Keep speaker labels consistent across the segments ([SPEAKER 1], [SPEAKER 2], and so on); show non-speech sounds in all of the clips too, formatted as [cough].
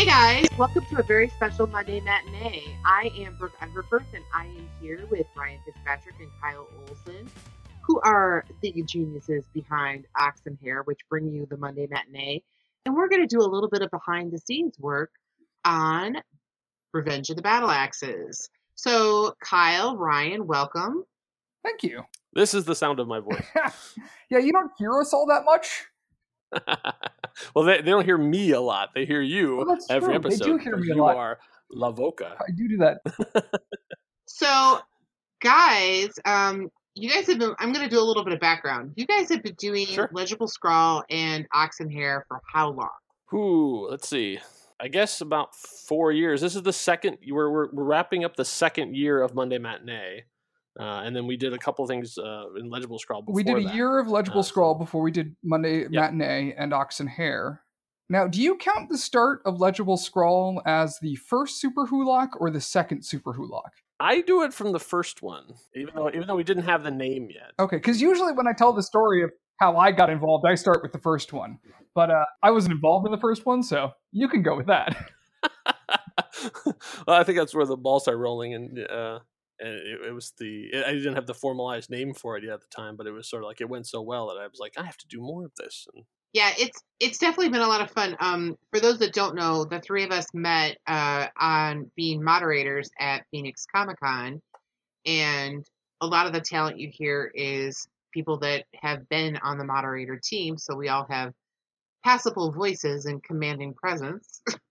[SPEAKER 1] Hey guys, welcome to a very special Monday matinee. I am Brooke Underfirth and I am here with Ryan Fitzpatrick and Kyle Olson, who are the geniuses behind Ox and Hair, which bring you the Monday matinee. And we're going to do a little bit of behind the scenes work on Revenge of the Battle Axes. So, Kyle, Ryan, welcome.
[SPEAKER 2] Thank you.
[SPEAKER 3] This is the sound of my voice. [laughs]
[SPEAKER 2] yeah, you don't hear us all that much. [laughs] [laughs]
[SPEAKER 3] well, they, they don't hear me a lot. They hear you
[SPEAKER 2] Well,
[SPEAKER 3] every
[SPEAKER 2] true. They
[SPEAKER 3] episode.
[SPEAKER 2] do hear me a lot.
[SPEAKER 3] you are La Voca.
[SPEAKER 2] I do do that.
[SPEAKER 1] So, guys, um, you guys have been, I'm going to do a little bit of background. You guys have been doing
[SPEAKER 3] Sure.
[SPEAKER 1] Legible Scrawl and oxen Hair for how long?
[SPEAKER 3] Ooh, let's see. I guess about four years. This is the second. We're we're, we're wrapping up the second year of Monday Matinee, uh, and then we did a couple things uh, in Legible Scrawl. Before
[SPEAKER 2] we did a
[SPEAKER 3] that.
[SPEAKER 2] year of legible
[SPEAKER 3] Uh,
[SPEAKER 2] scrawl before we did Monday
[SPEAKER 3] Yeah.
[SPEAKER 2] matinee and Oxen hair. Now, do you count the start of legible scrawl as the first Superwholock or the second Superwholock?
[SPEAKER 3] I do it from the first one, even though even though we didn't have the name yet.
[SPEAKER 2] Okay, because usually when I tell the story of how I got involved, I start with the first one. But uh, I wasn't involved in the first one, so you can go with that. [laughs]
[SPEAKER 3] well, I think that's where the balls are rolling, and uh, and it, it was the I didn't have the formalized name for it yet at the time, but it was sort of like it went so well that I was like, I have to do more of this. And
[SPEAKER 1] Yeah, it's it's definitely been a lot of fun. Um, for those that don't know, the three of us met uh, on being moderators at Phoenix Comic Con, and a lot of the talent you hear is people that have been on the moderator team. So we all have passable voices and commanding presence. [laughs]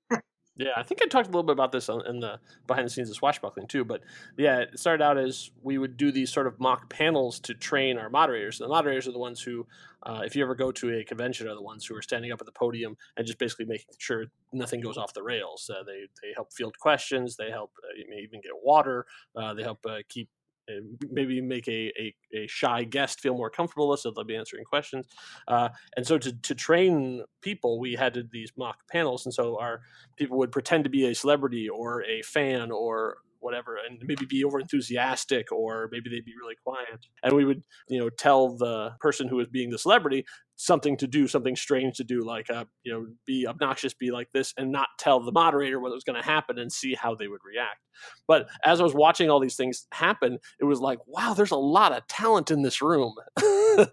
[SPEAKER 3] yeah, I think I talked a little bit about this on, in the behind the scenes of Swashbuckling too. But yeah, it started out as we would do these sort of mock panels to train our moderators. The moderators are the ones who, uh, if you ever go to a convention, are the ones who are standing up at the podium and just basically making sure nothing goes off the rails. Uh, they they help field questions. They help uh, even get water. Uh, they help uh, keep maybe make a, a, a shy guest feel more comfortable so they'll be answering questions. Uh, and so to, to train people, we had these mock panels. And so our people would pretend to be a celebrity or a fan or whatever and maybe be over enthusiastic or maybe they'd be really quiet and we would you know tell the person who was being the celebrity something to do something strange to do like uh, you know be obnoxious be like this and not tell the moderator what was going to happen and see how they would react. But as i was watching all these things happen it was like wow there's a lot of talent in this room. [laughs]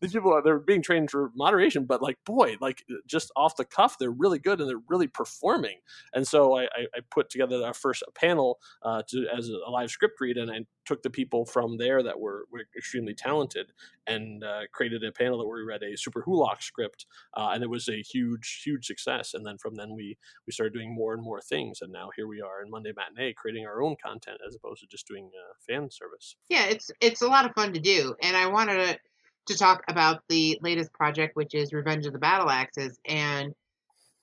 [SPEAKER 3] These people are they're being trained for moderation but like boy like just off the cuff they're really good and they're really performing. And so i, I, I put together our first panel uh, to, as a live script read and i took the people from there that were, were extremely talented and uh, created a panel that we read a Superwholock script uh, and it was a huge huge success and then from then we we started doing more and more things and now here we are in monday matinee creating our own content as opposed to just doing uh, fan service
[SPEAKER 1] yeah, it's it's a lot of fun to do, and I wanted to to talk about the latest project, which is Revenge of the Battle Axes, and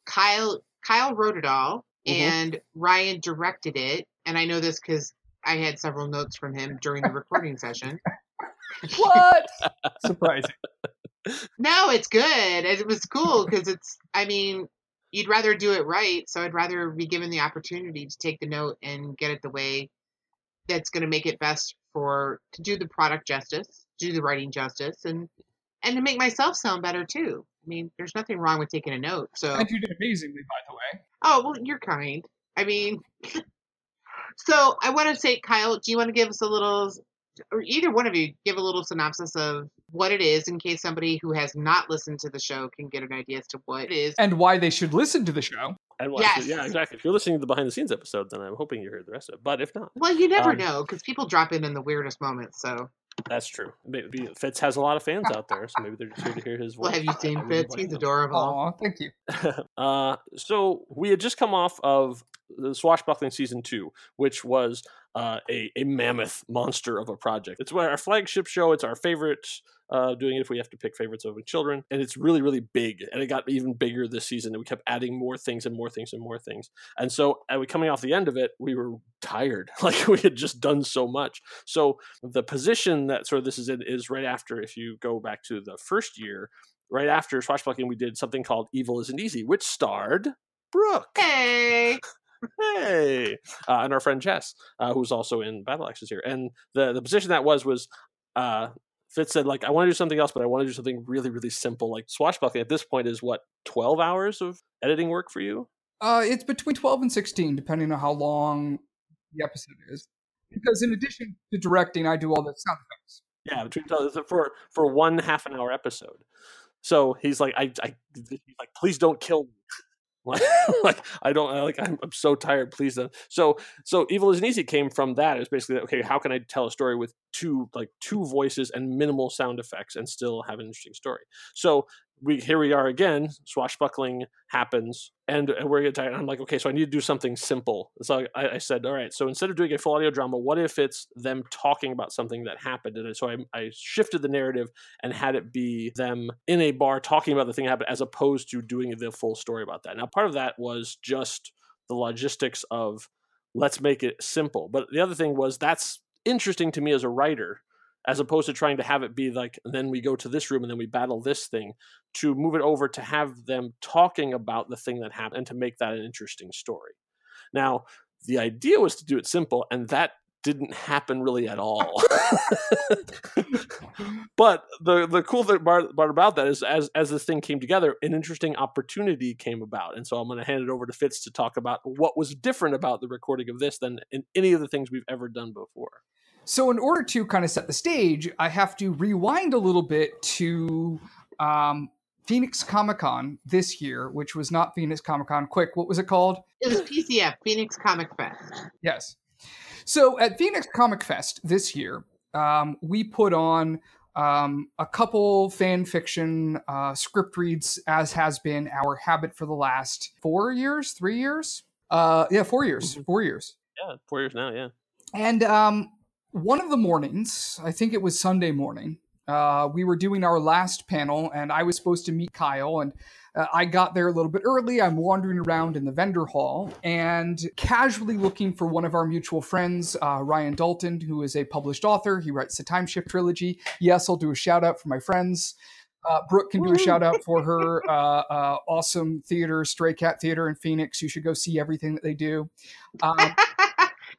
[SPEAKER 1] Kyle Kyle wrote it all,
[SPEAKER 3] Mhm.
[SPEAKER 1] and Ryan directed it, and I know this because I had several notes from him during the recording session. [laughs]
[SPEAKER 2] What? Surprising.
[SPEAKER 1] No, it's good. It was cool because it's. I mean, you'd rather do it right, so I'd rather be given the opportunity to take the note and get it the way that's going to make it best for to do the product justice, do the writing justice, and and to make myself sound better too. I mean, there's nothing wrong with taking a note. So,
[SPEAKER 2] And you did amazingly, by the way.
[SPEAKER 1] oh well, you're kind. I mean, [laughs] so I want to say, Kyle, do you want to give us a little, or either one of you, give a little synopsis of what it is in case somebody who has not listened to the show can get an idea as to what it is.
[SPEAKER 2] And why they should listen to the show.
[SPEAKER 3] and watch
[SPEAKER 1] Yes.
[SPEAKER 3] it. yeah exactly if you're listening to the behind the scenes episode then i'm hoping you heard the rest of it but if not
[SPEAKER 1] Well, you never
[SPEAKER 3] Um,
[SPEAKER 1] know because people drop in in the weirdest moments. So,
[SPEAKER 3] that's true maybe fitz has a lot of fans out there so maybe they're just here to hear his voice
[SPEAKER 1] well, have you seen Fitz?
[SPEAKER 3] invite
[SPEAKER 1] He's
[SPEAKER 3] them.
[SPEAKER 1] adorable.
[SPEAKER 2] Aw, thank you. [laughs]
[SPEAKER 3] uh, so we had just come off of the Swashbuckling season two, which was uh, a, a mammoth monster of a project. It's our flagship show. It's our favorite. Uh, doing it if we have to pick favorites over children, and it's really really big, and it got even bigger this season. And we kept adding more things and more things and more things. And so, uh, we coming off the end of it, we were tired, [laughs] like we had just done so much. So the position that sort of this is in is right after, if you go back to the first year, right after Swashbuckling, we did something called Evil Isn't Easy, which starred Brooke.
[SPEAKER 1] Hey, [laughs]
[SPEAKER 3] Hey, uh, and our friend Jess, uh, who's also in Battle Axes here. And the the position that was was uh, Fitz said like I want to do something else, but I want to do something really really simple. Like Swashbuckling at this point is what twelve hours of editing work for you.
[SPEAKER 2] Uh, it's between 12 and 16, depending on how long the episode is. Because in addition to directing, I do all the sound effects.
[SPEAKER 3] Yeah, between for for one half an hour episode. So he's like, I, I he's like, please don't kill me. [laughs] like I don't like I'm, I'm so tired. Please don't. So so evil isn't easy came from that. It's basically okay. How can I tell a story with two like two voices and minimal sound effects and still have an interesting story? So we here we are again. Swashbuckling happens, and, and we're tired. I'm like, okay, so I need to do something simple. So I, I, said, all right. So instead of doing a full audio drama, what if it's them talking about something that happened? And so I, I shifted the narrative and had it be them in a bar talking about the thing that happened, as opposed to doing the full story about that. Now, part of that was just the logistics of let's make it simple. But the other thing was that's interesting to me as a writer as opposed to trying to have it be like then we go to this room and then we battle this thing to move it over to have them talking about the thing that happened and to make that an interesting story. Now the idea was to do it simple and that didn't happen really at all. [laughs] But the the cool thing part, part, about that is as as this thing came together an interesting opportunity came about. And so i'm going to hand it over to fitz to talk about what was different about the recording of this than in any of the things we've ever done before
[SPEAKER 2] so, in order to kind of set the stage, I have to rewind a little bit to um, Phoenix Comic Con this year, which was not Phoenix Comic Con. Quick, what was it called?
[SPEAKER 1] It was PCF, Phoenix Comic Fest.
[SPEAKER 2] Yes. So, at Phoenix Comic Fest this year, um, we put on um, a couple fan fiction uh, script reads, as has been our habit for the last four years, three years. Uh, yeah, four years, mm-hmm. four years.
[SPEAKER 3] Yeah, four years now. Yeah.
[SPEAKER 2] And um, one of the mornings, I think it was Sunday morning, uh, we were doing our last panel, and I was supposed to meet Kyle. And uh, I got there a little bit early. I'm wandering around in the vendor hall and casually looking for one of our mutual friends, uh, Ryan Dalton, who is a published author. He writes the Time Shift trilogy. Yes, I'll do a shout out for my friends. Uh, Brooke can do a shout out for [laughs] her uh, uh, awesome theater, Stray Cat Theater in Phoenix. You should go see everything that they do. Um, [laughs]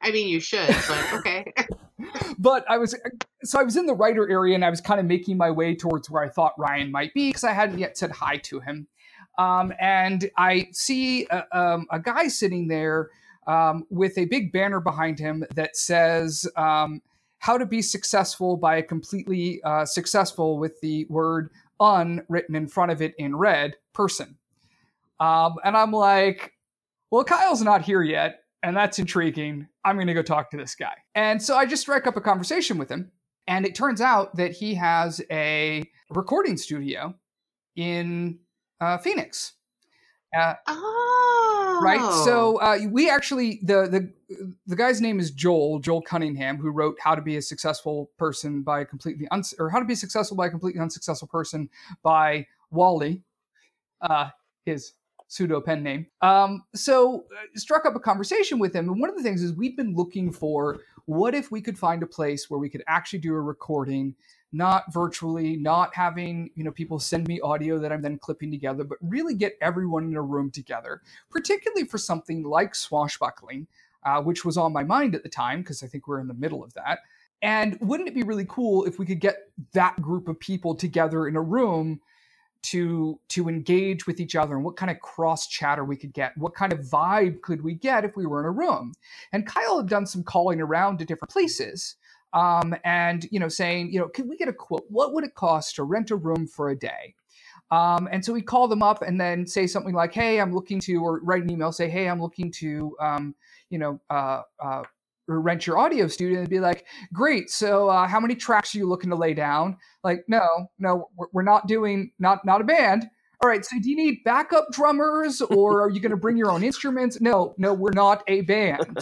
[SPEAKER 1] I mean, you should, but okay. [laughs]
[SPEAKER 2] but I was so I was in the writer area and I was kind of making my way towards where I thought Ryan might be because I hadn't yet said hi to him. Um, and I see a, um, a guy sitting there um, with a big banner behind him that says um, "How to be successful by a completely uh, successful" with the word "un" written in front of it in red person. Um, and I'm like, well, Kyle's not here yet and that's intriguing. I'm going to go talk to this guy. And so I just strike up a conversation with him. And it turns out that he has a recording studio in uh, Phoenix.
[SPEAKER 1] Uh, oh.
[SPEAKER 2] Right. So uh, we actually the the the guy's name is Joel Joel Cunningham, who wrote How to Be a Successful Person by a Completely Uns- or How to Be Successful by a Completely Unsuccessful Person by Wally. Uh, his pseudo pen name. Um, so uh, struck up a conversation with him, and one of the things is we've been looking for what if we could find a place where we could actually do a recording, not virtually, not having you know people send me audio that I'm then clipping together, but really get everyone in a room together, particularly for something like swashbuckling, uh, which was on my mind at the time because I think we're in the middle of that. And wouldn't it be really cool if we could get that group of people together in a room? To to engage with each other and what kind of cross chatter we could get what kind of vibe could we get if we were in a room. And kyle had done some calling around to different places um, and you know saying you know can we get a quote? What would it cost to rent a room for a day? Um, and so we call them up and then say something like hey i'm looking to or write an email say hey i'm looking to um, you know uh, uh, rent your audio studio and be like, great. So uh, how many tracks are you looking to lay down? Like, no, no, we're not doing not not a band. All right. So do you need backup drummers or are you going to bring your own instruments? No, no, we're not a band.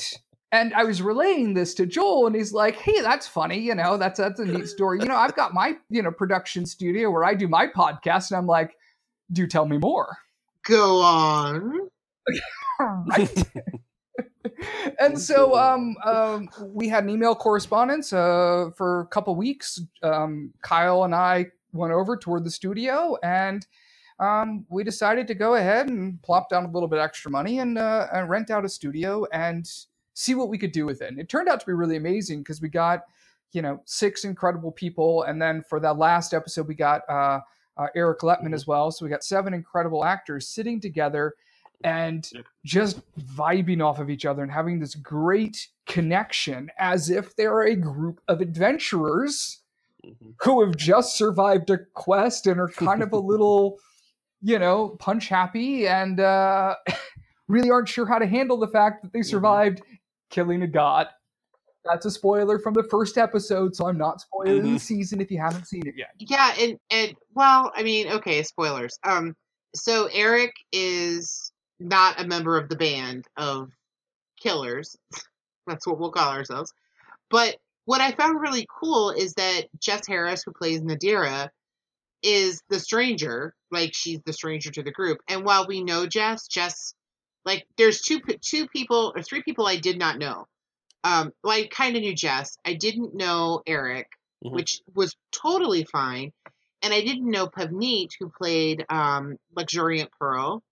[SPEAKER 2] And I was relaying this to Joel, and he's like, "Hey, that's funny. You know, that's that's a neat story. You know, I've got my you know production studio where I do my podcast." And I'm like, "Do tell me more."
[SPEAKER 1] Go on. [laughs]
[SPEAKER 2] right [laughs] [laughs] and so um, um, we had an email correspondence uh, for a couple weeks. Um, Kyle and I went over toward the studio, and um, we decided to go ahead and plop down a little bit extra money and, uh, and rent out a studio and see what we could do with it. And it turned out to be really amazing because we got, you know, six incredible people, and then for that last episode, we got uh, uh Eric Letman as well. So we got seven incredible actors sitting together and just vibing off of each other and having this great connection as if they're a group of adventurers
[SPEAKER 3] Mhm.
[SPEAKER 2] who have just survived a quest and are kind of a little, [laughs] you know, punch happy and uh, [laughs] really aren't sure how to handle the fact that they survived killing a god. That's a spoiler from the first episode, so I'm not spoiling the
[SPEAKER 3] Mhm.
[SPEAKER 2] season if you haven't seen it yet.
[SPEAKER 1] Yeah, and and well, I mean, okay, spoilers. Um, so Eric is not a member of the band of killers. [laughs] That's what we'll call ourselves. But what I found really cool is that Jess Harris, who plays Nadira, is the stranger. Like she's the stranger to the group. And while we know Jess, Jess, like there's two two people or three people I did not know. Um, well, I kind of knew Jess. I didn't know Eric,
[SPEAKER 3] Mhm.
[SPEAKER 1] which was totally fine. And I didn't know Pavneet, who played um, Luxuriant Pearl,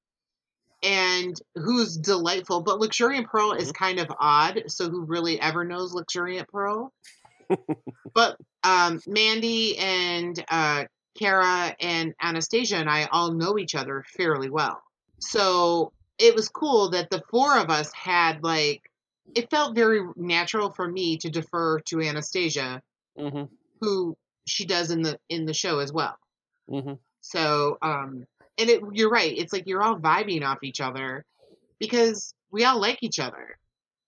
[SPEAKER 1] and who's delightful. But Luxuriant Pearl is kind of odd. So who really ever knows Luxuriant Pearl? [laughs] but um, Mandy and uh, Kara and Anastasia and I all know each other fairly well. So it was cool that the four of us had like it felt very natural for me to defer to Anastasia,
[SPEAKER 3] Mhm.
[SPEAKER 1] who she does in the in the show as well.
[SPEAKER 3] Mhm.
[SPEAKER 1] So um and it you're right, it's like you're all vibing off each other because we all like each other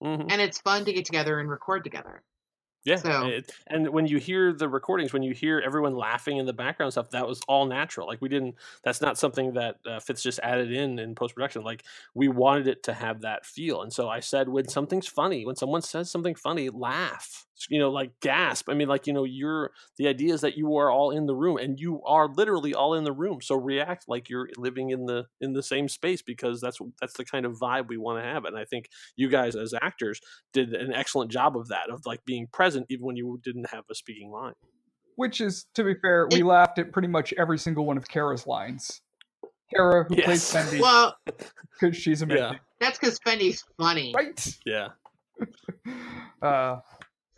[SPEAKER 3] Mhm.
[SPEAKER 1] and it's fun to get together and record together.
[SPEAKER 3] Yeah,
[SPEAKER 1] So-
[SPEAKER 3] it- and when you hear the recordings, when you hear everyone laughing in the background stuff, that was all natural. Like we didn't. That's not something that uh, Fitz just added in in post production. Like we wanted it to have that feel, and so I said, when something's funny, when someone says something funny, laugh. You know, like gasp. I mean, like you know, you're the idea is that you are all in the room, and you are literally all in the room. So react like you're living in the in the same space because that's that's the kind of vibe we want to have. And I think you guys as actors did an excellent job of that, of like being present even when you didn't have a speaking line.
[SPEAKER 2] Which is, to be fair, we
[SPEAKER 1] It-
[SPEAKER 2] laughed at pretty much every single one of Kara's lines. Kara, who plays Fendi,
[SPEAKER 1] Well,
[SPEAKER 2] because she's amazing.
[SPEAKER 3] Yeah.
[SPEAKER 1] that's because Fendi's funny.
[SPEAKER 2] Right?
[SPEAKER 3] Yeah. [laughs]
[SPEAKER 2] Uh,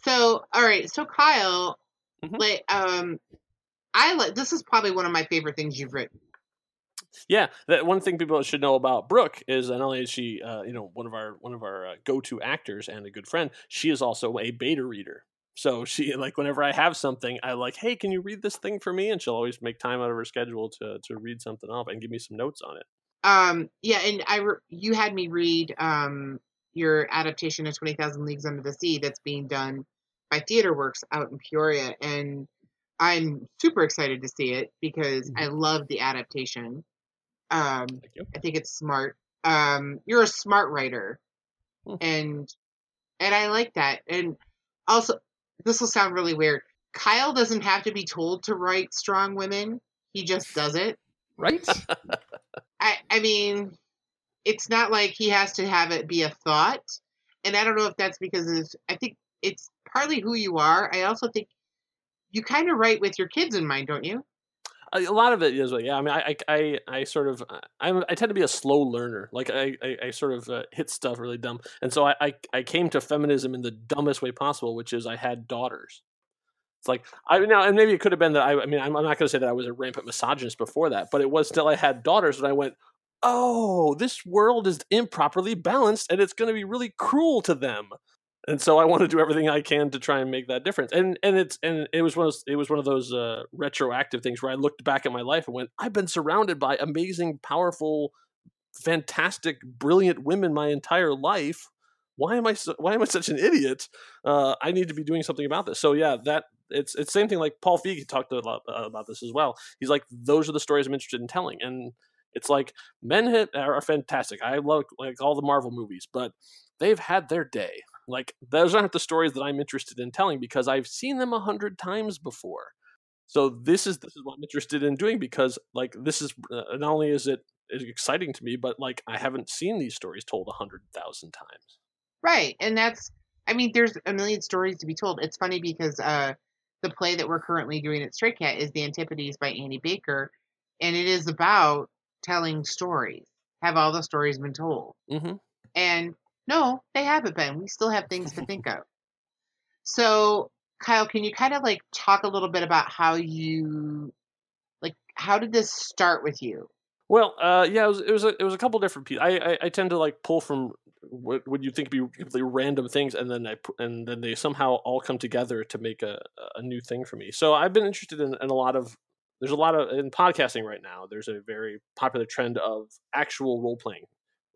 [SPEAKER 1] So, all right. So, Kyle,
[SPEAKER 3] Mhm.
[SPEAKER 1] like, um, I like this is probably one of my favorite things you've written.
[SPEAKER 3] Yeah, that one thing people should know about Brooke is not only is she, uh, you know, one of our one of our uh, go-to actors and a good friend, she is also a beta reader. So she like whenever I have something, I like, hey, can you read this thing for me? And she'll always make time out of her schedule to to read something off and give me some notes on it.
[SPEAKER 1] Um, yeah, and I re- you had me read um your adaptation of Twenty Thousand Leagues Under the Sea that's being done by TheaterWorks out in Peoria, and I'm super excited to see it because I love the adaptation. Um, I think it's smart. Um, you're a smart writer,
[SPEAKER 3] Hmm.
[SPEAKER 1] and and I like that. And also, this will sound really weird. Kyle doesn't have to be told to write strong women; he just does it.
[SPEAKER 2] right?
[SPEAKER 1] I I mean, it's not like he has to have it be a thought. And I don't know if that's because of, I think it's partly who you are. I also think you kind of write with your kids in mind, don't you?
[SPEAKER 3] a lot of it is yeah. I mean, I, I, I, I sort of, I'm, I tend to be a slow learner. Like I, I, I sort of uh, hit stuff really dumb, and so I, I, I came to feminism in the dumbest way possible, which is I had daughters. It's like I now, and maybe it could have been that I. I mean, I'm, I'm not going to say that I was a rampant misogynist before that, but it was still I had daughters, and I went, oh, this world is improperly balanced, and it's going to be really cruel to them and so I want to do everything I can to try and make that difference. And and it's and it was one of those, it was one of those uh, retroactive things where I looked back at my life and went, I've been surrounded by amazing, powerful, fantastic, brilliant women my entire life. Why am I so, why am I such an idiot? Uh, I need to be doing something about this. So yeah, that it's it's same thing. Like Paul Feig talked uh, about this as well. He's like, those are the stories I'm interested in telling, and it's like men hit are fantastic. I love like all the Marvel movies, but they've had their day. Like those aren't the stories that I'm interested in telling because I've seen them a hundred times before. So this is this is what I'm interested in doing because like this is uh, not only is it is exciting to me, but like I haven't seen these stories told a hundred thousand times.
[SPEAKER 1] Right. And that's, I mean, there's a million stories to be told. It's funny because uh, the play that we're currently doing at Stray Cat is The Antipodes by Annie Baker, and it is about telling stories. Have all the stories been told?
[SPEAKER 3] Mm-hmm.
[SPEAKER 1] And no, they haven't been. We still have things to [laughs] think of. So, Kyle, can you kind of like talk a little bit about how you, like, how did this start with you?
[SPEAKER 3] Well, uh, yeah, it was it was a, it was a couple different pieces. I, I, I tend to like pull from what would you think be completely random things, and then I and then they somehow all come together to make a, a new thing for me. So I've been interested in, in a lot of there's a lot of in podcasting right now. There's a very popular trend of actual role playing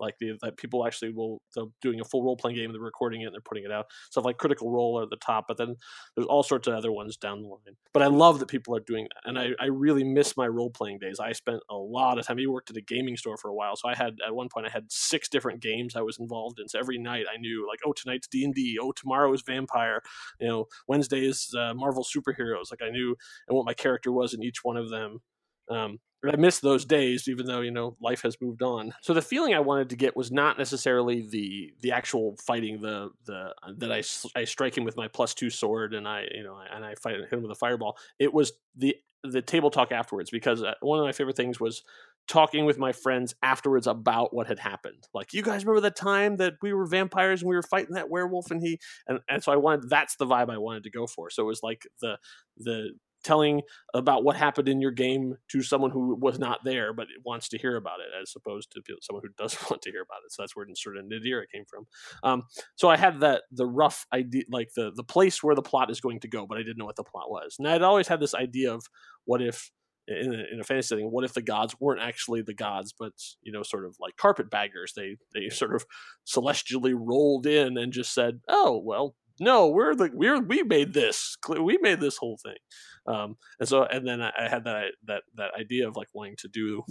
[SPEAKER 3] like the, that people actually will they're doing a full role playing game they're recording it and they're putting it out. Stuff like critical role at the top but then there's all sorts of other ones down the line. But i love that people are doing that and i, I really miss my role playing days. I spent a lot of time he worked at a gaming store for a while so i had at one point i had six different games i was involved in. So every night i knew like oh tonight's d&d oh tomorrow is vampire. You know wednesday is uh, marvel superheroes. Like i knew and what my character was in each one of them. Um, I miss those days, even though you know life has moved on. So the feeling I wanted to get was not necessarily the the actual fighting the the that I I strike him with my plus two sword and I you know and I fight hit him with a fireball. It was the the table talk afterwards because uh, one of my favorite things was talking with my friends afterwards about what had happened. Like, you guys remember the time that we were vampires and we were fighting that werewolf and he and, and so I wanted that's the vibe I wanted to go for. So it was like the the telling about what happened in your game to someone who was not there but wants to hear about it as opposed to someone who doesn't [laughs] want to hear about it so that's where sort of Nadira came from um, so i had that the rough idea like the the place where the plot is going to go but i didn't know what the plot was and i'd always had this idea of what if in a, in a fantasy setting, what if the gods weren't actually the gods, but you know, sort of like carpetbaggers? They they [laughs] sort of celestially rolled in and just said, "Oh, well, no, we're the we're we made this. We made this whole thing." Um, and so, and then I, had that that that idea of like wanting to do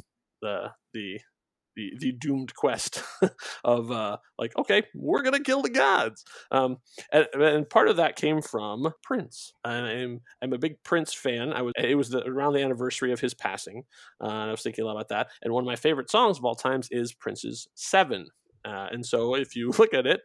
[SPEAKER 3] the the the, the doomed quest [laughs] of uh, like okay we're gonna kill the gods. Um, and, and, part of that came from prince. I'm, I'm a big prince fan. I was it was the, around the anniversary of his passing uh, and i was thinking a lot about that. And one of my favorite songs of all times is prince's seven uh, and so if you [laughs] look at it,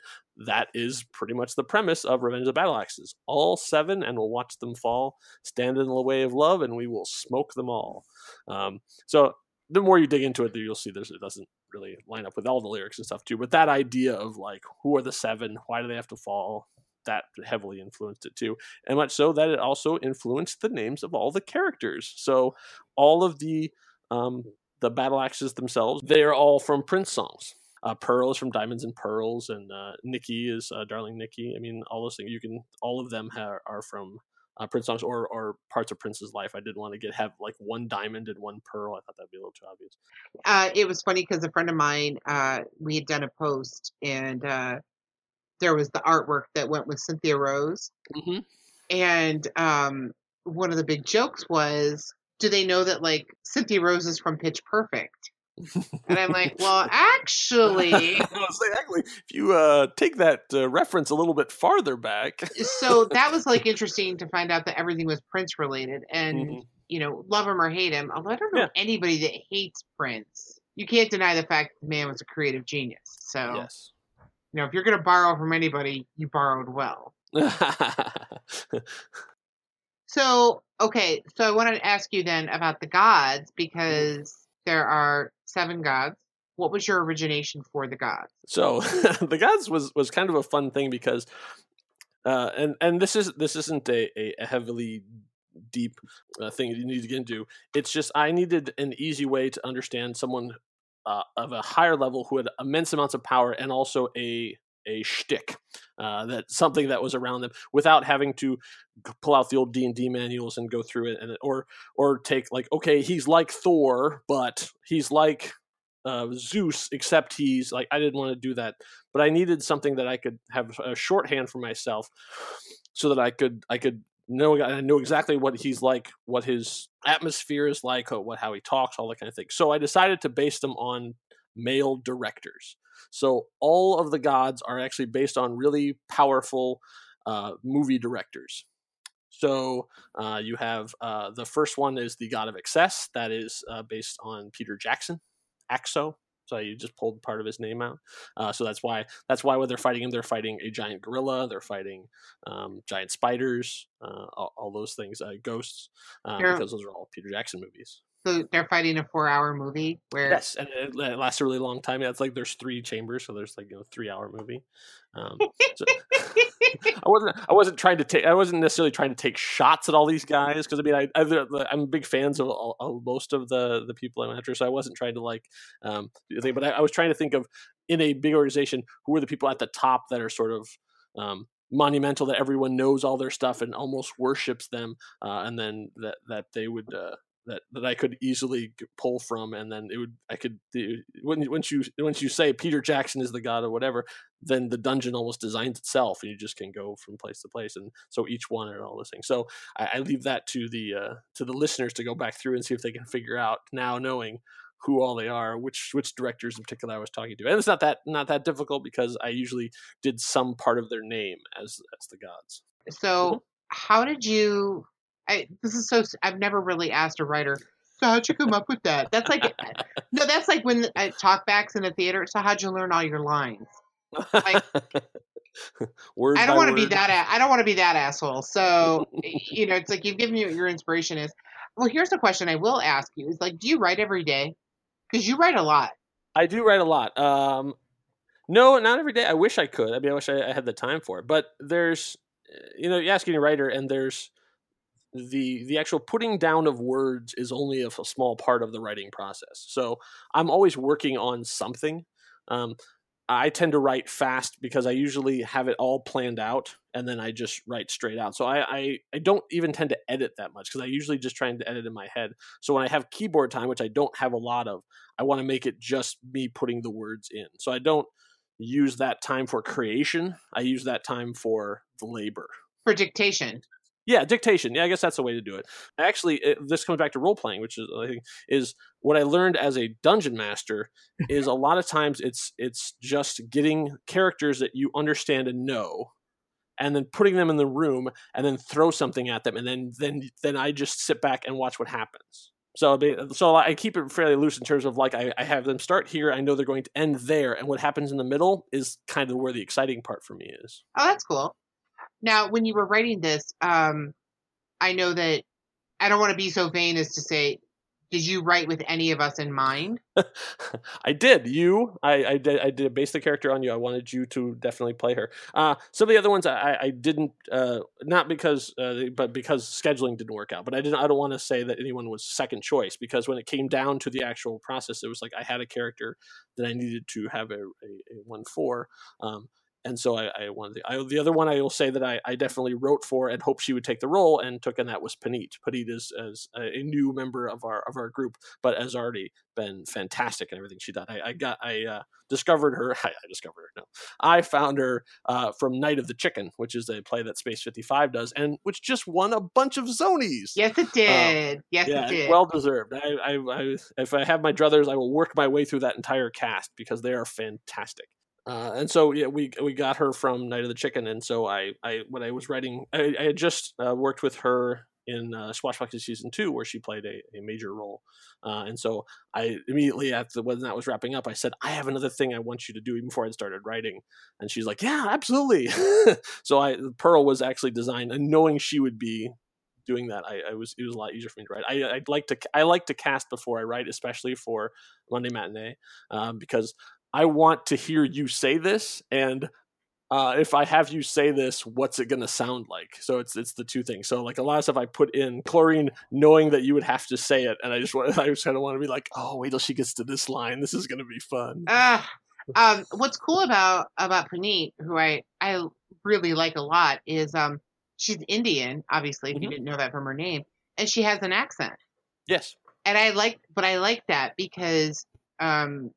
[SPEAKER 3] that is pretty much the premise of Revenge of the Battle Axes. All seven, and we'll watch them fall, stand in the way of love, and we will smoke them all. Um, so the more you dig into it, you'll see there's, it doesn't really line up with all the lyrics and stuff too. But that idea of like, who are the seven? Why do they have to fall? That heavily influenced it too, and much so that it also influenced the names of all the characters. So all of the um, the battle axes themselves, they are all from Prince songs. Uh, Pearl is from Diamonds and Pearls, and uh, Nikki is uh, Darling Nikki. I mean, all those things you can, all of them are, are from uh, Prince songs or, or parts of Prince's life. I didn't want to get have like one diamond and one pearl. I thought that'd be a little too obvious.
[SPEAKER 1] Uh, it was funny because a friend of mine, uh, we had done a post, and there was the artwork that went with Cynthia Rose,
[SPEAKER 3] mm-hmm.
[SPEAKER 1] and um, one of the big jokes was, do they know that like Cynthia Rose is from Pitch Perfect? And I'm like, [laughs] well, actually, [laughs]
[SPEAKER 3] exactly. If you uh, take that uh, reference a little bit farther back,
[SPEAKER 1] so that was like interesting to find out that everything was Prince related, and mm-hmm. you know, love him or hate him. I don't know yeah. anybody that hates Prince. You can't deny the fact the man was a creative genius. So,
[SPEAKER 3] yes.
[SPEAKER 1] you know, if you're going to borrow from anybody, you borrowed well. [laughs] so, okay, so I wanted to ask you then about the gods because there are seven gods. What was your origination for the gods?
[SPEAKER 3] So [laughs] the gods was was kind of a fun thing because, uh, and and this is this isn't a, a heavily deep uh, thing you need to get into. It's just I needed an easy way to understand someone uh, of a higher level who had immense amounts of power and also a a shtick, uh, that something that was around them without having to pull out the old D and D manuals and go through it, and or or take like okay, he's like Thor, but he's like uh, Zeus, except he's like I didn't want to do that, but I needed something that I could have a shorthand for myself, so that I could I could know I know exactly what he's like, what his atmosphere is like, what how he talks, all that kind of thing. So I decided to base them on male directors. So all of the gods are actually based on really powerful uh, movie directors. So uh, you have uh, the first one is the God of Excess, that is uh, based on Peter Jackson, Axo. So you just pulled part of his name out. Uh, so that's why that's why when they're fighting him, they're fighting a giant gorilla, they're fighting um, giant spiders, uh, all, all, those things, ghosts, because those are all Peter Jackson movies.
[SPEAKER 1] So they're fighting a four-hour movie where
[SPEAKER 3] Yes, and it, it lasts a really long time. Yeah, it's like there's three chambers, so there's like you know three hour movie. Um, so [laughs] I wasn't I wasn't trying to take I wasn't necessarily trying to take shots at all these guys because I mean I, I I'm big fans of, all, of most of the the people I'm after, so I wasn't trying to like um think, but I, I was trying to think of in a big organization who are the people at the top that are sort of um monumental that everyone knows all their stuff and almost worships them uh, and then that that they would uh, that that I could easily pull from, and then it would I could when once you once you say Peter Jackson is the god or whatever, then the dungeon almost designs itself, and you just can go from place to place, and so each one and all those things. So I, I leave that to the uh, to the listeners to go back through and see if they can figure out now knowing who all they are, which which directors in particular I was talking to, and it's not that not that difficult because I usually did some part of their name as as the gods.
[SPEAKER 1] So, mm-hmm. how did you I, this is so. I've never really asked a writer. So how'd you come up with that? That's like [laughs] no, that's like when I talk backs in the theater. So how'd you learn all your lines? Like, [laughs]
[SPEAKER 3] word
[SPEAKER 1] I don't want to be that. I don't want to be that asshole. So you know, it's like you've given me what your inspiration is. Well, here's the question I will ask you: Is like, do you write every day? Because you write a lot.
[SPEAKER 3] I do write a lot. Um, no, not every day. I wish I could. I mean, I wish I, I had the time for it. But there's, you know, you ask any writer, and there's the the actual putting down of words is only a, a small part of the writing process. So I'm always working on something. Um, I tend to write fast because I usually have it all planned out and then I just write straight out. So I I, I don't even tend to edit that much because I usually just trying to edit in my head. So when I have keyboard time, which I don't have a lot of, I want to make it just me putting the words in. So I don't use that time for creation. I use that time for the labor.
[SPEAKER 1] For dictation.
[SPEAKER 3] Yeah, dictation. Yeah, I guess that's the way to do it. Actually, it, this comes back to role playing, which is I think is what I learned as a dungeon master. is a lot of times it's it's just getting characters that you understand and know, and then putting them in the room, and then throw something at them, and then then then I just sit back and watch what happens. So, so I keep it fairly loose in terms of like I, I, have them start here. I know they're going to end there, and what happens in the middle is kind of where the exciting part for me is.
[SPEAKER 1] Oh, that's cool. Now, when you were writing this, um, I know that I don't want to be so vain as to say, did you write with any of us in mind? [laughs]
[SPEAKER 3] I did. You, I, I did. I did base the character on you. I wanted you to definitely play her. Uh, some of the other ones I, I didn't, uh, not because, uh, but because scheduling didn't work out. But I didn't. I don't want to say that anyone was second choice because when it came down to the actual process, it was like I had a character that I needed to have a, a, a one for. Um, and so I, I wanted the, I, the other one I will say that I, I definitely wrote for and hoped she would take the role and took, and that was Panit. Panit is as a, new member of our of our group, but has already been fantastic and everything she done. I, I got I uh, discovered her. [laughs] I, I, discovered her. No, I found her uh, from Night of the Chicken, which is a play that Space Fifty Five does, and which just won a bunch of Zonies.
[SPEAKER 1] Yes, it um, did. Um, yes, yeah, it did.
[SPEAKER 3] Well deserved. I, I, if I have my druthers, I will work my way through that entire cast because they are fantastic. Uh, and so yeah, we we got her from Night of the Chicken, and so I I when I was writing, I, I had just uh, worked with her in uh, Swashbuckling season two, where she played a, a major role, uh, and so I immediately after when that was wrapping up, I said, I have another thing I want you to do, even before I started writing, and she's like, Yeah, absolutely. [laughs] so I Pearl was actually designed, and knowing she would be doing that I, I, was it was a lot easier for me to write. I, i'd like to i like to cast before i write especially for monday matinee um, because I want to hear you say this, and uh, if I have you say this, what's it going to sound like? So it's it's the two things. So like a lot of stuff I put in chlorine, knowing that you would have to say it, and I just want [laughs] I just kind of want to be like, oh, wait till she gets to this line. This is going to be fun.
[SPEAKER 1] Uh, um, what's cool about about Paneet, who I I really like a lot, is um she's Indian, obviously, if mm-hmm. you didn't know that from her name, and she has an accent.
[SPEAKER 3] Yes.
[SPEAKER 1] And I like, but I like that because um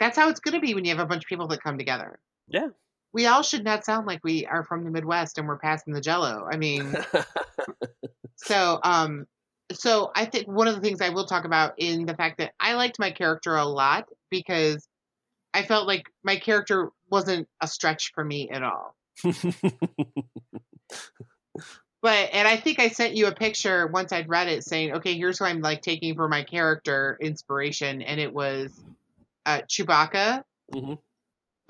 [SPEAKER 1] that's how it's going to be when you have a bunch of people that come together.
[SPEAKER 3] Yeah.
[SPEAKER 1] We all should not sound like we are from the Midwest and we're passing the jello. I mean, [laughs] so, um, so I think one of the things I will talk about in the fact that I liked my character a lot because I felt like my character wasn't a stretch for me at all. [laughs] but and I think I sent you a picture once I'd read it saying, okay, here's who I'm like taking for my character inspiration, and it was uh, Chewbacca, mm-hmm.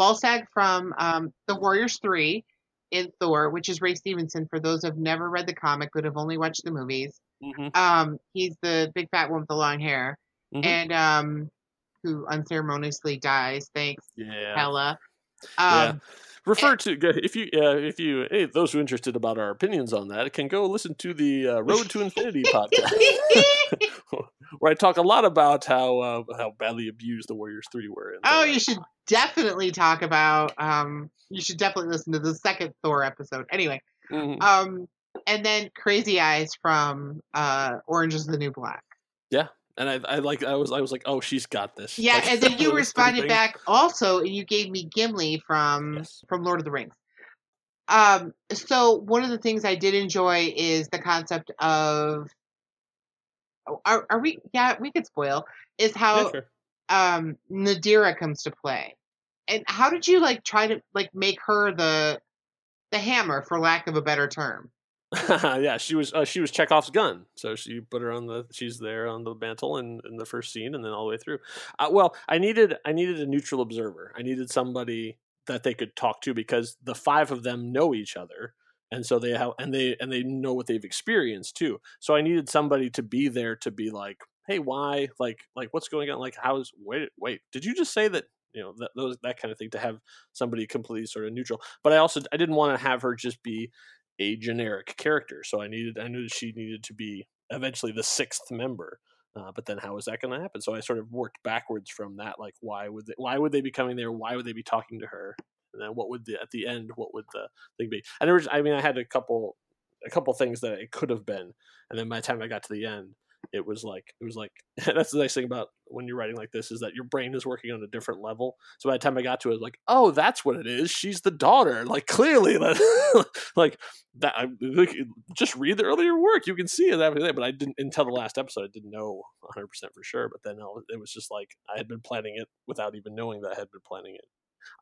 [SPEAKER 1] Volstagg from um, The Warriors 3 in Thor, which is Ray Stevenson, for those who have never read the comic but have only watched the movies.
[SPEAKER 3] Mhm.
[SPEAKER 1] Um, he's the big fat one with the long hair,
[SPEAKER 3] Mhm.
[SPEAKER 1] and um, who unceremoniously dies. Thanks,
[SPEAKER 3] Yeah.
[SPEAKER 1] Hela.
[SPEAKER 3] Yeah.
[SPEAKER 1] Um,
[SPEAKER 3] Refer to if you uh, if you hey those who are interested about our opinions on that can go listen to the uh, Road to Infinity podcast [laughs] where I talk a lot about how uh, how badly abused the Warriors three were. in
[SPEAKER 1] oh, you should definitely talk about. Um, you should definitely listen to the second Thor episode. Anyway,
[SPEAKER 3] Mhm.
[SPEAKER 1] um, and then Crazy Eyes from uh, Orange Is the New Black.
[SPEAKER 3] And I, I like I was I was like oh she's got this
[SPEAKER 1] Yeah,
[SPEAKER 3] Like, [laughs]
[SPEAKER 1] and then you [laughs] responded back also, and you gave me Gimli from
[SPEAKER 3] Yes.
[SPEAKER 1] from Lord of the Rings. Um, so one of the things I did enjoy is the concept of. oh, Are, are we? Yeah, we could spoil. Is
[SPEAKER 3] Yeah,
[SPEAKER 1] how
[SPEAKER 3] sure.
[SPEAKER 1] um Nadira comes to play, and how did you like try to like make her the the hammer, for lack of a better term? [laughs]
[SPEAKER 3] yeah, she was uh, she was Chekhov's gun. So she put her on the she's there on the mantle in, in the first scene and then all the way through. Uh, well, I needed I needed a neutral observer. I needed somebody that they could talk to because the five of them know each other and so they have and they and they know what they've experienced too. So I needed somebody to be there to be like, "Hey, why? Like like what's going on? Like how's wait wait, did you just say that you know that those that kind of thing to have somebody completely sort of neutral but i also i didn't want to have her just be a generic character. So I needed, I knew she needed to be eventually the sixth member. Uh, but then how is that going to happen? So I sort of worked backwards from that. Like, why would they, why would they be coming there? Why would they be talking to her? And then what would the at the end? What would the thing be? And there was, I mean, I had a couple, a couple things that it could have been. And then by the time I got to the end, it was like it was like [laughs] that's the nice thing about when you're writing like this is that your brain is working on a different level. So by the time I got to it, I was like, oh, that's what it is. She's the daughter. Like clearly, that, [laughs] like that. I, look, just read the earlier work. You can see it everything. But I didn't until the last episode. I didn't know 100 percent for sure. But then it was just like I had been planning it without even knowing that I had been planning it.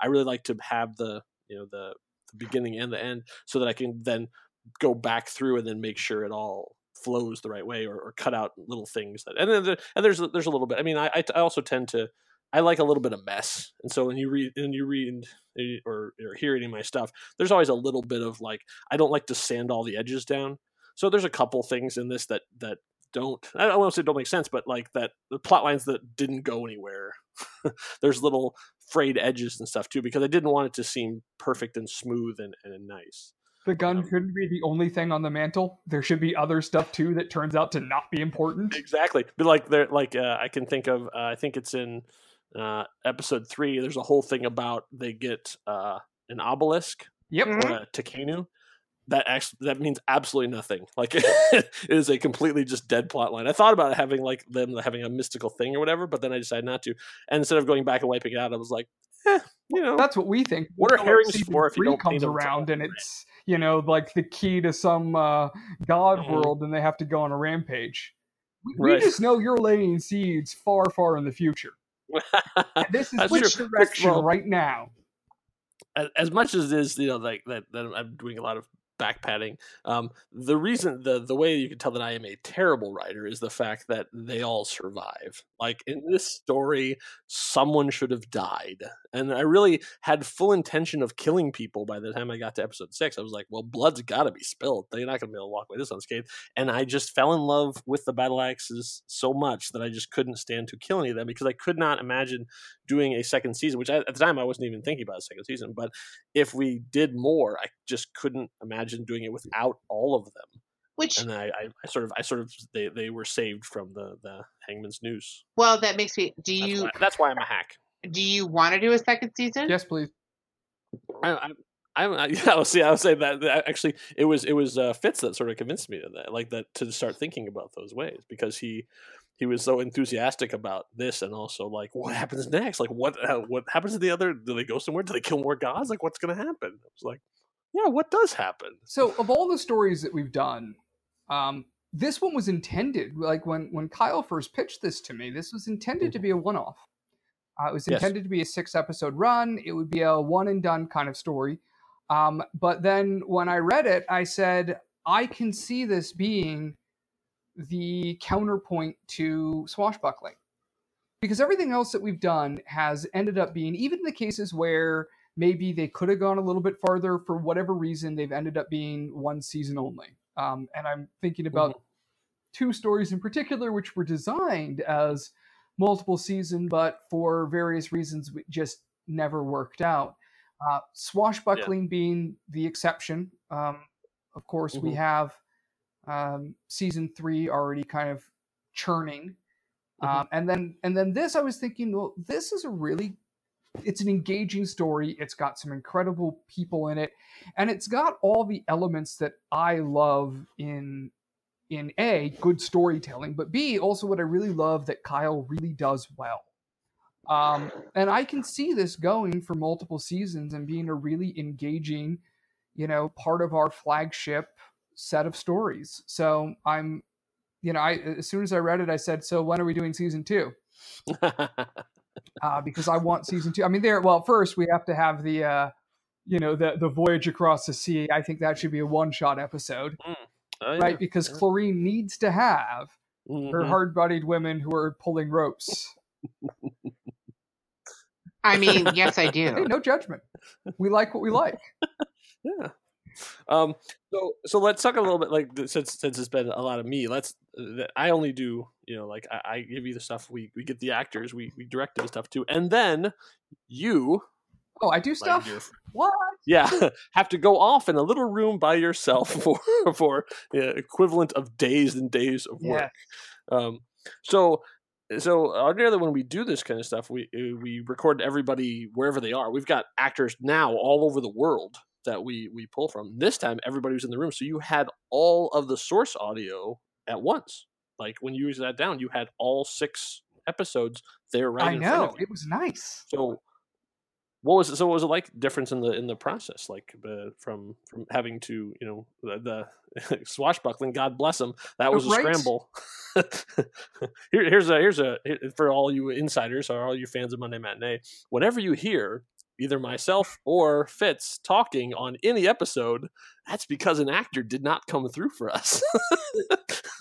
[SPEAKER 3] I really like to have the you know the the beginning and the end so that I can then go back through and then make sure it all flows the right way or, or cut out little things that and then and there's there's a little bit i mean I, I also tend to i like a little bit of mess and so when you read and you read eh, or, or hear any of my stuff there's always a little bit of like i don't like to sand all the edges down. So there's a couple things in this that that don't i don't want to say don't make sense but like that the plot lines that didn't go anywhere. [laughs] There's little frayed edges and stuff too because i didn't want it to seem perfect and smooth and, and nice
[SPEAKER 2] the gun couldn't be the only thing on the mantle. There should be other stuff too that turns out to not be important.
[SPEAKER 3] Exactly, but like there, like uh, I can think of. Uh, I think it's in uh, episode three. There's a whole thing about they get uh, an obelisk
[SPEAKER 2] Yep.
[SPEAKER 3] Or a Takenu. That actually that means absolutely nothing. Like [laughs] it is a completely just dead plot line. I thought about having like them having a mystical thing or whatever, but then I decided not to. And instead of going back and wiping it out, I was like, eh, you know,
[SPEAKER 2] That's what we think.
[SPEAKER 3] What are herrings for if you don't
[SPEAKER 2] comes around and it's you know like the key to some uh, god
[SPEAKER 3] Mhm.
[SPEAKER 2] world and they have to go on a rampage. We,
[SPEAKER 3] Right.
[SPEAKER 2] we just know you're laying seeds far, far in the future. [laughs] This is which
[SPEAKER 3] true.
[SPEAKER 2] direction
[SPEAKER 3] Well,
[SPEAKER 2] right now.
[SPEAKER 3] as, as much as it is, you know, like that, that I'm doing a lot of back padding. Um, the reason, the the way you can tell that I am a terrible writer is the fact that they all survive. Like in this story, someone should have died, and I really had full intention of killing people by the time I got to episode six. I was like, well, blood's got to be spilled. They're not going to be able to walk away this unscathed. And I just fell in love with the battle axes so much that I just couldn't stand to kill any of them because I could not imagine doing a second season, which I, at the time I wasn't even thinking about a second season. But if we did more, I just couldn't imagine doing it without all of them.
[SPEAKER 1] Which,
[SPEAKER 3] And I, I, I sort of, I sort of, they, they were saved from the the Hangman's noose
[SPEAKER 1] well, that makes me. Do
[SPEAKER 3] That's,
[SPEAKER 1] you
[SPEAKER 3] why, that's why I'm a hack.
[SPEAKER 1] Do you want to do a second season?
[SPEAKER 2] Yes, please.
[SPEAKER 3] I, I, I'm, I, [laughs] yeah, I'll see. I would say that, that actually it was it was uh, Fitz that sort of convinced me to that, like that to start thinking about those ways because he he was so enthusiastic about this and also like what happens next, like what uh, what happens to the other? Do they go somewhere? Do they kill more gods? Like what's going to happen? I was like, yeah, what does happen?
[SPEAKER 2] So, of all the stories that we've done, um, this one was intended. Like when when Kyle first pitched this to me, this was intended to be a one-off. Uh, it was
[SPEAKER 3] Yes.
[SPEAKER 2] intended to be a six-episode run. It would be a one and done kind of story. Um, but then when I read it, I said, I can see this being the counterpoint to swashbuckling. Because everything else that we've done has ended up being, even the cases where maybe they could have gone a little bit farther for whatever reason, they've ended up being one season only. Um, and I'm thinking about two stories in particular which were designed as multiple season, but for various reasons it just never worked out. Uh, swashbuckling yeah. being the exception. Um, of course, mm-hmm. we have um, season three already kind of churning, mm-hmm. um, and then and then this I was thinking, well, this is a really it's an engaging story. It's got some incredible people in it, and it's got all the elements that I love in in a good storytelling, but b also what I really love that Kyle really does well. Um, and I can see this going for multiple seasons and being a really engaging, you know, part of our flagship set of stories. So I'm, you know, I as soon as I read it, I said, "So when are we doing season two? uh, because I want season two. I mean, there. Well, first we have to have the, uh, you know, the the voyage across the sea. I think that should be a one shot episode, mm. Oh, yeah. right? Because yeah. Chlorine needs to have mm-hmm. her hard bodied women who are pulling ropes.
[SPEAKER 1] I mean, [laughs] yes, I [laughs] do.
[SPEAKER 2] Hey, no judgment. We like what we like.
[SPEAKER 3] yeah. Um. So so let's talk a little bit like since since it's been a lot of me. Let's. Uh, I only do you know like I, I give you the stuff. We we get the actors. We we direct the stuff too, and then you.
[SPEAKER 2] Oh, I do stuff. Like [laughs] what?
[SPEAKER 3] Yeah, [laughs] have to go off in a little room by yourself [laughs] for for uh, equivalent of days and days of work. Yeah. Um. So so ordinarily when we do this kind of stuff, we uh, we record everybody wherever they are. We've got actors now all over the world that we we pull from. This time, everybody was in the room, so you had all of the source audio at once. Like when you use that down, you had all six episodes there right. I know
[SPEAKER 2] it was nice.
[SPEAKER 3] So what was it, so what was it like difference in the in the process? Like uh, from from having to you know the, the [laughs] swashbuckling god bless him that was right. a scramble. [laughs] Here, here's a here's a for all you insiders or all you fans of monday matinee whenever you hear either myself or fitz talking on any episode that's because an actor did not come through for us.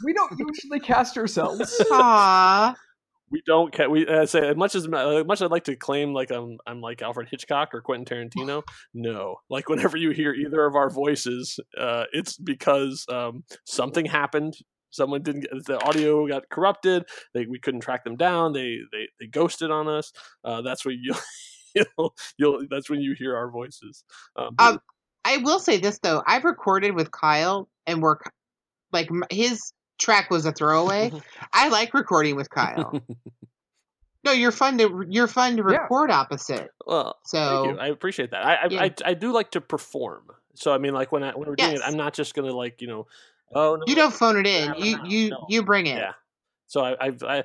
[SPEAKER 2] We don't usually cast ourselves.
[SPEAKER 1] Aww
[SPEAKER 3] we don't ca- we uh, say as much as uh, much I'd like to claim like I'm I'm like Alfred Hitchcock or Quentin Tarantino. [laughs] no, like whenever you hear either of our voices, uh, it's because um, something happened. Someone didn't get the audio got corrupted. They we couldn't track them down. They they, they ghosted on us. Uh, that's what you [laughs] you'll, you'll that's when you hear our voices.
[SPEAKER 1] Um, um, I will say this though, I've recorded with Kyle and we're like his track was a throwaway. [laughs] I like recording with Kyle. [laughs] no, you're fun to you're fun to record yeah. opposite.
[SPEAKER 3] Well, so I appreciate that. I I, yeah. I I, do like to perform. So I mean, like when I when we're yes. doing it, I'm not just gonna like you know, oh no,
[SPEAKER 1] you don't phone it in. You you no. you bring it.
[SPEAKER 3] Yeah. So I, I've I,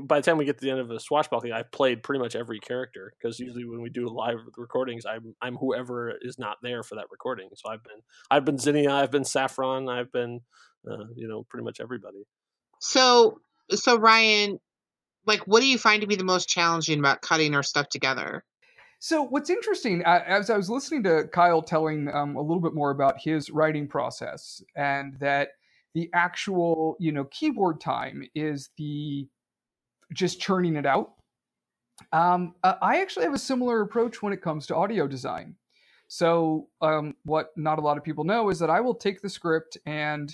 [SPEAKER 3] by the time we get to the end of the swashbuckling, I've played pretty much every character because usually when we do live recordings, I'm I'm whoever is not there for that recording. So I've been I've been Zinnia, I've been Saffron, I've been uh, you know, pretty much everybody.
[SPEAKER 1] So, so Ryan, like, what do you find to be the most challenging about cutting our stuff together?
[SPEAKER 2] So, what's interesting, uh, as I was listening to Kyle telling um, a little bit more about his writing process, and that the actual, you know, keyboard time is the just churning it out. Um, uh, I actually have a similar approach when it comes to audio design. So, um, what not a lot of people know is that I will take the script and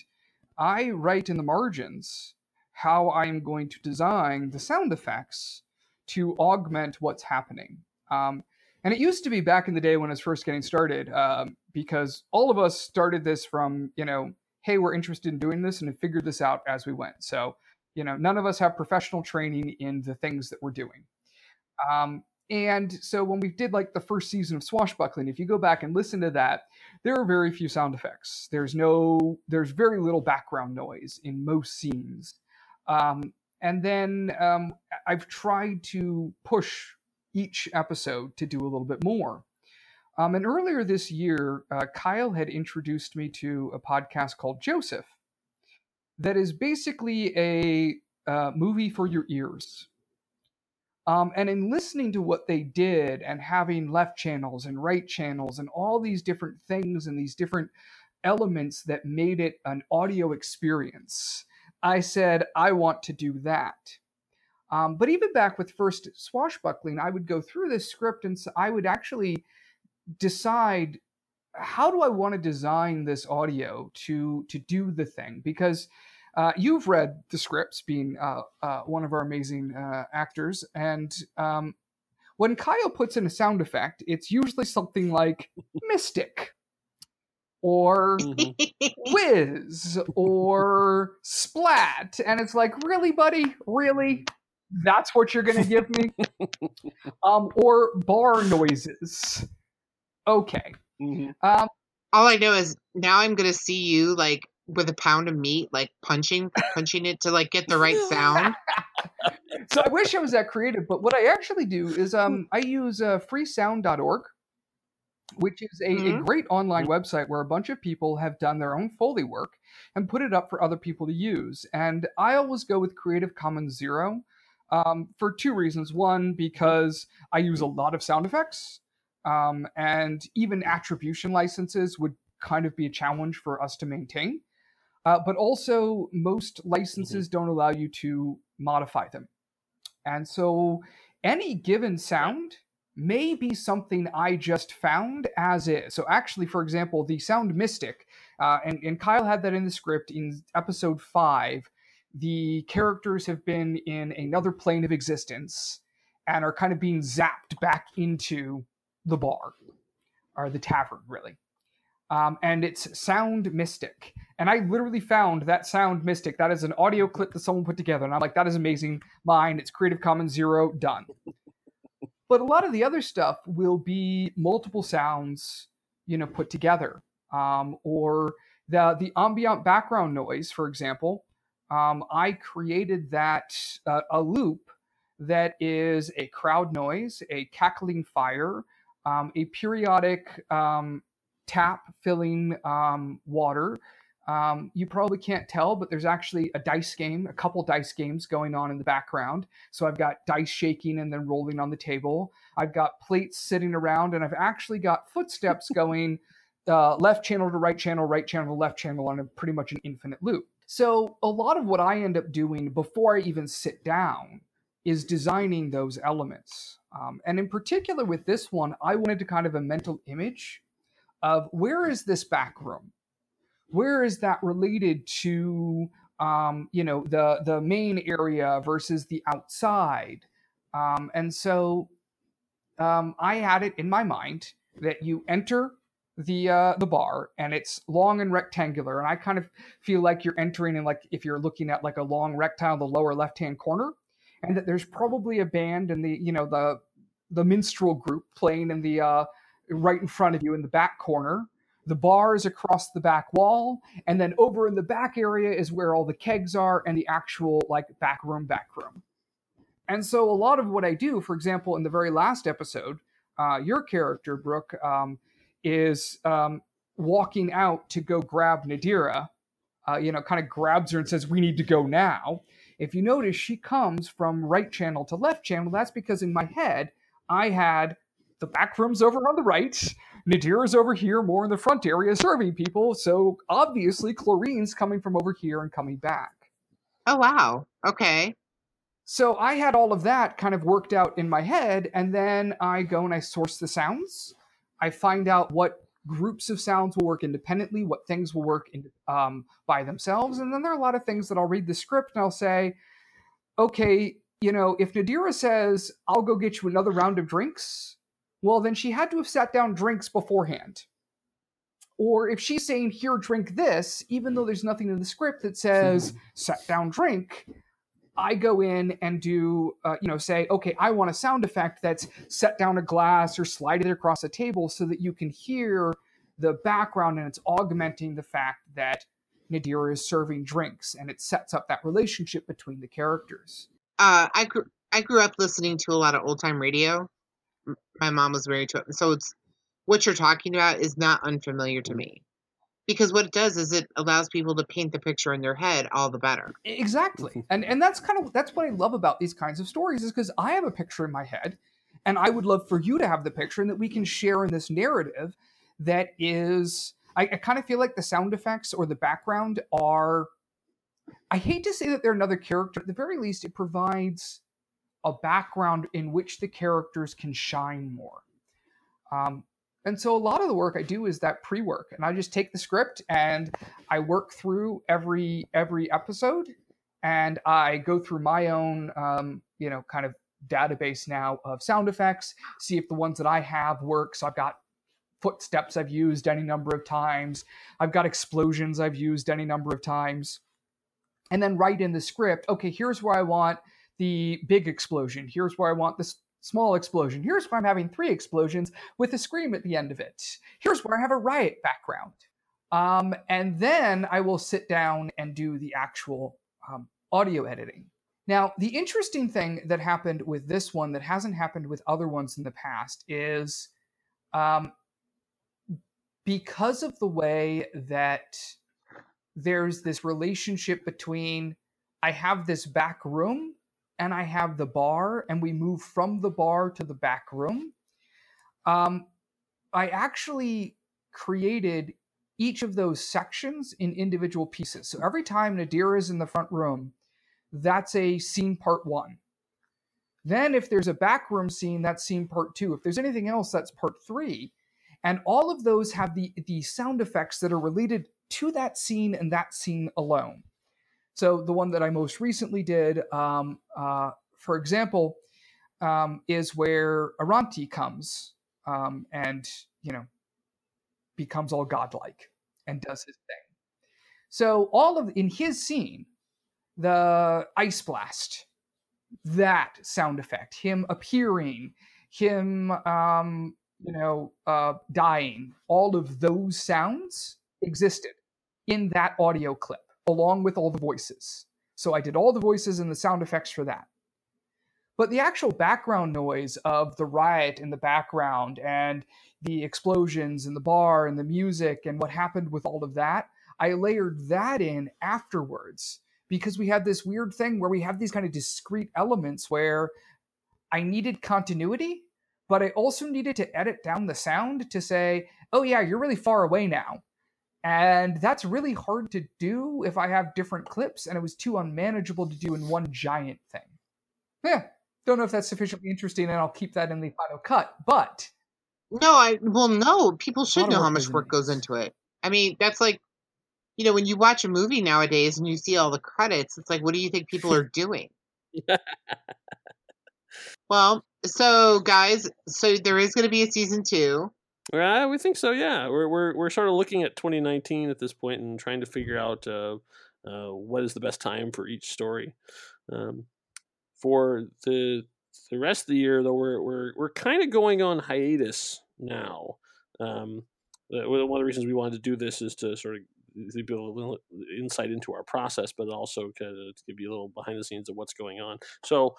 [SPEAKER 2] I write in the margins how I'm going to design the sound effects to augment what's happening. Um, and it used to be back in the day when I was first getting started, um, because all of us started this from, you know, hey, we're interested in doing this and figured this out as we went. So, you know, none of us have professional training in the things that we're doing. Um, and so when we did like the first season of Swashbuckling, if you go back and listen to that, there are very few sound effects. There's no, there's very little background noise in most scenes. Um, and then um, I've tried to push each episode to do a little bit more. Um, and earlier this year, uh, Kyle had introduced me to a podcast called Joseph that is basically a uh, movie for your ears. Um, and in listening to what they did and having left channels and right channels and all these different things and these different elements that made it an audio experience, I said, I want to do that. Um, but even back with first swashbuckling, I would go through this script and I would actually decide how do I want to design this audio to to do the thing because Uh, you've read the scripts, being uh, uh, one of our amazing uh, actors, and um, when Kyle puts in a sound effect, it's usually something like "mystic" or
[SPEAKER 3] Mhm.
[SPEAKER 2] "whiz" or "splat," and it's like, "Really, buddy? Really? That's what you're going to give me?" [laughs] um, or bar noises. Okay.
[SPEAKER 3] Mhm.
[SPEAKER 2] Um,
[SPEAKER 1] All I know is now I'm gonna see you like with a pound of meat, like punching punching it to like get the right sound. [laughs]
[SPEAKER 2] so I wish I was that creative, but what I actually do is um, I use uh, freesound.org, which is a, a
[SPEAKER 1] Mhm.
[SPEAKER 2] great online website where a bunch of people have done their own Foley work and put it up for other people to use. And I always go with Creative Commons Zero um, for two reasons. One, because I use a lot of sound effects, um, and even attribution licenses would kind of be a challenge for us to maintain. Uh, but also, most licenses don't allow you to modify them. And so, any given sound may be something I just found as is. So, actually, for example, the sound Mystic, uh, and, and Kyle had that in the script in episode five. The characters have been in another plane of existence and are kind of being zapped back into the bar or the tavern, really. Um, and it's Sound Mystic. And I literally found that Sound Mystic. That is an audio clip that someone put together. And I'm like, that is amazing. Mine, it's Creative Commons Zero, done. but a lot of the other stuff will be multiple sounds, you know, put together. Um, or the the ambient background noise, for example. Um, I created that uh, a loop that is a crowd noise, a cackling fire, um, a periodic um, tap filling um, water. Um, you probably can't tell, but there's actually a dice game, a couple dice games going on in the background. So I've got dice shaking and then rolling on the table. I've got plates sitting around, and I've actually got footsteps [laughs] going uh, left channel to right channel, right channel to left channel on a pretty much an infinite loop. So a lot of what I end up doing before I even sit down is designing those elements. Um, and in particular with this one, I wanted to kind of a mental image of where is this back room? Where is that related to um, you know the the main area versus the outside? Um, and so um, I had it in my mind that you enter the uh, the bar and it's long and rectangular, and I kind of feel like you're entering in like if you're looking at like a long rectangle, the lower left hand corner, and that there's probably a band and the you know the the minstrel group playing in the uh, right in front of you in the back corner. The bar is across the back wall, and then over in the back area is where all the kegs are and the actual like back room, back room. And so a lot of what I do, for example, in the very last episode, uh, your character Brooke um, is um, walking out to go grab Nadira. Uh, you know, kind of grabs her and says, "We need to go now." If you notice, she comes from right channel to left channel. That's because in my head, I had the back rooms over on the right. Nadira's over here, more in the front area, serving people. So obviously, Chlorine's coming from over here and coming back.
[SPEAKER 1] Oh wow. Okay.
[SPEAKER 2] So I had all of that kind of worked out in my head, and then I go and I source the sounds. I find out what groups of sounds will work independently, what things will work in, um, by themselves, and then there are a lot of things that I'll read the script and I'll say, okay, you know, if Nadira says, I'll go get you another round of drinks, well, then she had to have sat down drinks beforehand. Or if she's saying, here, drink this, even though there's nothing in the script that says, [laughs] sat down drink, I go in and do, uh, you know, say, okay, I want a sound effect that's set down a glass or slide it across a table so that you can hear the background and it's augmenting the fact that Nadira is serving drinks and it sets up that relationship between the characters.
[SPEAKER 1] Uh, I grew I grew up listening to a lot of old time radio. M- My mom was married to it, so it's what you're talking about is not unfamiliar to me. Because what it does is it allows people to paint the picture in their head all the better.
[SPEAKER 2] Exactly. Mm-hmm. And and that's kind of that's what I love about these kinds of stories is because I have a picture in my head and I would love for you to have the picture and that we can share in this narrative that is I, I kind of feel like the sound effects or the background are I hate to say that they're another character, at the very least it provides a background in which the characters can shine more. Um, And so a lot of the work I do is that pre-work, and I just take the script and I work through every every episode, and I go through my own, um, you know, kind of database now of sound effects, see if the ones that I have work. So I've got footsteps I've used any number of times, I've got explosions I've used any number of times, and then write in the script. Okay, here's where I want the big explosion. Here's where I want this small explosion. Here's where I'm having three explosions with a scream at the end of it. Here's where I have a riot background. Um, and then I will sit down and do the actual um, audio editing. Now, the interesting thing that happened with this one that hasn't happened with other ones in the past is um, because of the way that there's this relationship between I have this back room and I have the bar, and we move from the bar to the back room. Um, I actually created each of those sections in individual pieces. So every time Nadira is in the front room, that's a scene part one. Then, if there's a back room scene, that's scene part two. If there's anything else, that's part three. And all of those have the, the sound effects that are related to that scene and that scene alone. So the one that I most recently did, um, uh, for example, um, is where Aranti comes um, and you know becomes all godlike and does his thing. So all of in his scene, the ice blast, that sound effect, him appearing, him um, you know uh, dying, all of those sounds existed in that audio clip along with all the voices. So I did all the voices and the sound effects for that. But the actual background noise of the riot in the background and the explosions in the bar and the music and what happened with all of that, I layered that in afterwards because we had this weird thing where we have these kind of discrete elements where I needed continuity, but I also needed to edit down the sound to say, oh, yeah, you're really far away now. And that's really hard to do if I have different clips, and it was too unmanageable to do in one giant thing. Yeah, don't know if that's sufficiently interesting, and I'll keep that in the final cut. But
[SPEAKER 1] no, I well, no, people should know how much work goes into it. I mean, that's like, you know, when you watch a movie nowadays and you see all the credits, it's like, what do you think people are [laughs] doing? [laughs] well, so guys, so there is going to be a season two.
[SPEAKER 3] Yeah, we think so. Yeah, we're we're we're sort of looking at 2019 at this point and trying to figure out uh, uh, what is the best time for each story. Um, for the the rest of the year, though, we're we're we're kind of going on hiatus now. Um, one of the reasons we wanted to do this is to sort of give you a little insight into our process, but also kind of to give you a little behind the scenes of what's going on. So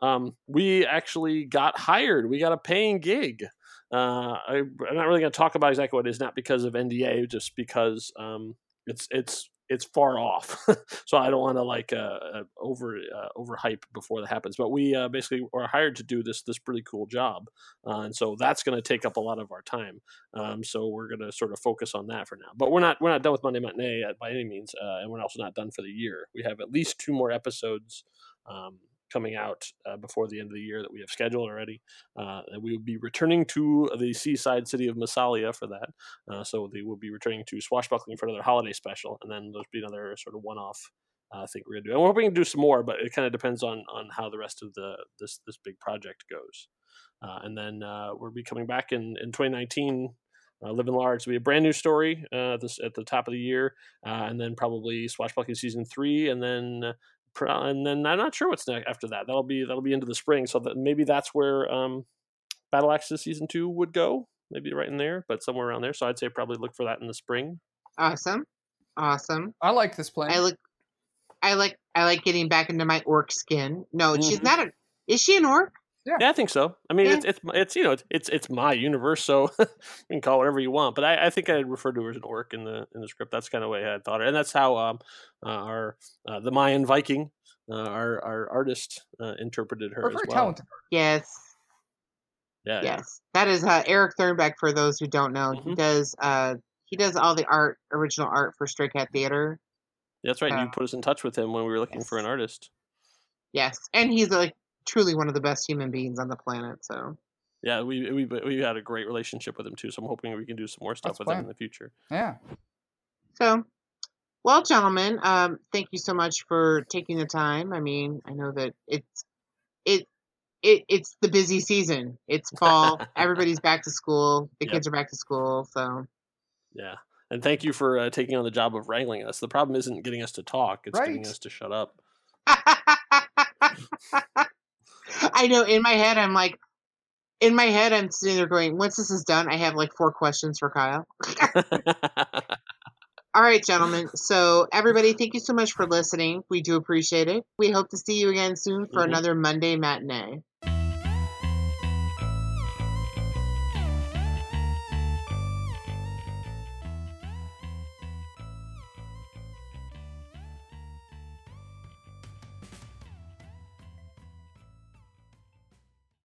[SPEAKER 3] um, we actually got hired. We got a paying gig. Uh, I, am not really going to talk about exactly what it is, not because of NDA, just because um, it's it's it's far off. [laughs] so I don't want to like uh, uh, over uh, overhype before that happens. But we uh, basically are hired to do this this pretty cool job, uh, and so that's going to take up a lot of our time. Um, so we're going to sort of focus on that for now. But we're not we're not done with Monday Matinee by any means, uh, and we're also not done for the year. We have at least two more episodes. Um, coming out uh, before the end of the year that we have scheduled already. Uh, and we will be returning to the seaside city of Massalia for that. Uh, so they will be returning to Swashbuckling for another holiday special, and then there'll be another sort of one-off. Uh, I think we're gonna do, and we're hoping to do some more, but it kind of depends on on how the rest of the this this big project goes. Uh, and then uh, we'll be coming back in in 2019 uh, Living Large will be a brand new story uh, this at the top of the year, uh, and then probably Swashbuckling season three, and then and then I'm not sure what's next after that. That'll be that'll be into the spring, so that maybe that's where um, Battle Axes season two would go, maybe right in there, but somewhere around there. So I'd say probably look for that in the spring.
[SPEAKER 1] Awesome, awesome.
[SPEAKER 2] I like this plan.
[SPEAKER 1] I like, I like, I like getting back into my orc skin. No, mm-hmm. she's not a. Is she an orc?
[SPEAKER 3] Yeah. yeah, I think so. I mean, yeah. it's, it's it's you know it's it's my universe, so [laughs] you can call it whatever you want. But I, I think I referred to her as an orc in the in the script. That's kind of the way I thought it, and that's how um uh, our uh, the Mayan Viking, uh, our our artist uh, interpreted her. as well. talented.
[SPEAKER 1] Yes.
[SPEAKER 3] Yeah.
[SPEAKER 1] Yes, yeah. that is uh, Eric Thornbeck. For those who don't know, mm-hmm. he does uh he does all the art, original art for Stray Cat Theater.
[SPEAKER 3] That's right. you put us in touch with him when we were looking yes. for an artist.
[SPEAKER 1] Yes, and he's like truly one of the best human beings on the planet. So
[SPEAKER 3] Yeah, we we we had a great relationship with him too, so I'm hoping we can do some more stuff
[SPEAKER 2] That's
[SPEAKER 3] with him in the future.
[SPEAKER 2] Yeah.
[SPEAKER 1] So, well, gentlemen, um, thank you so much for taking the time. I mean, I know that it's it. It, it's the busy season. It's fall. [laughs] Everybody's back to school. The
[SPEAKER 3] Yep.
[SPEAKER 1] kids are back to school. So,
[SPEAKER 3] Yeah, and thank you for uh, taking on the job of wrangling us. The problem isn't getting us to talk; it's getting us to shut up. [laughs]
[SPEAKER 1] I know in my head, I'm like, in my head, I'm sitting there going, once this is done, I have like four questions for Kyle. [laughs] All right, gentlemen. So, everybody, thank you so much for listening. We do appreciate it. We hope to see you again soon for
[SPEAKER 3] Mhm.
[SPEAKER 1] another Monday matinee.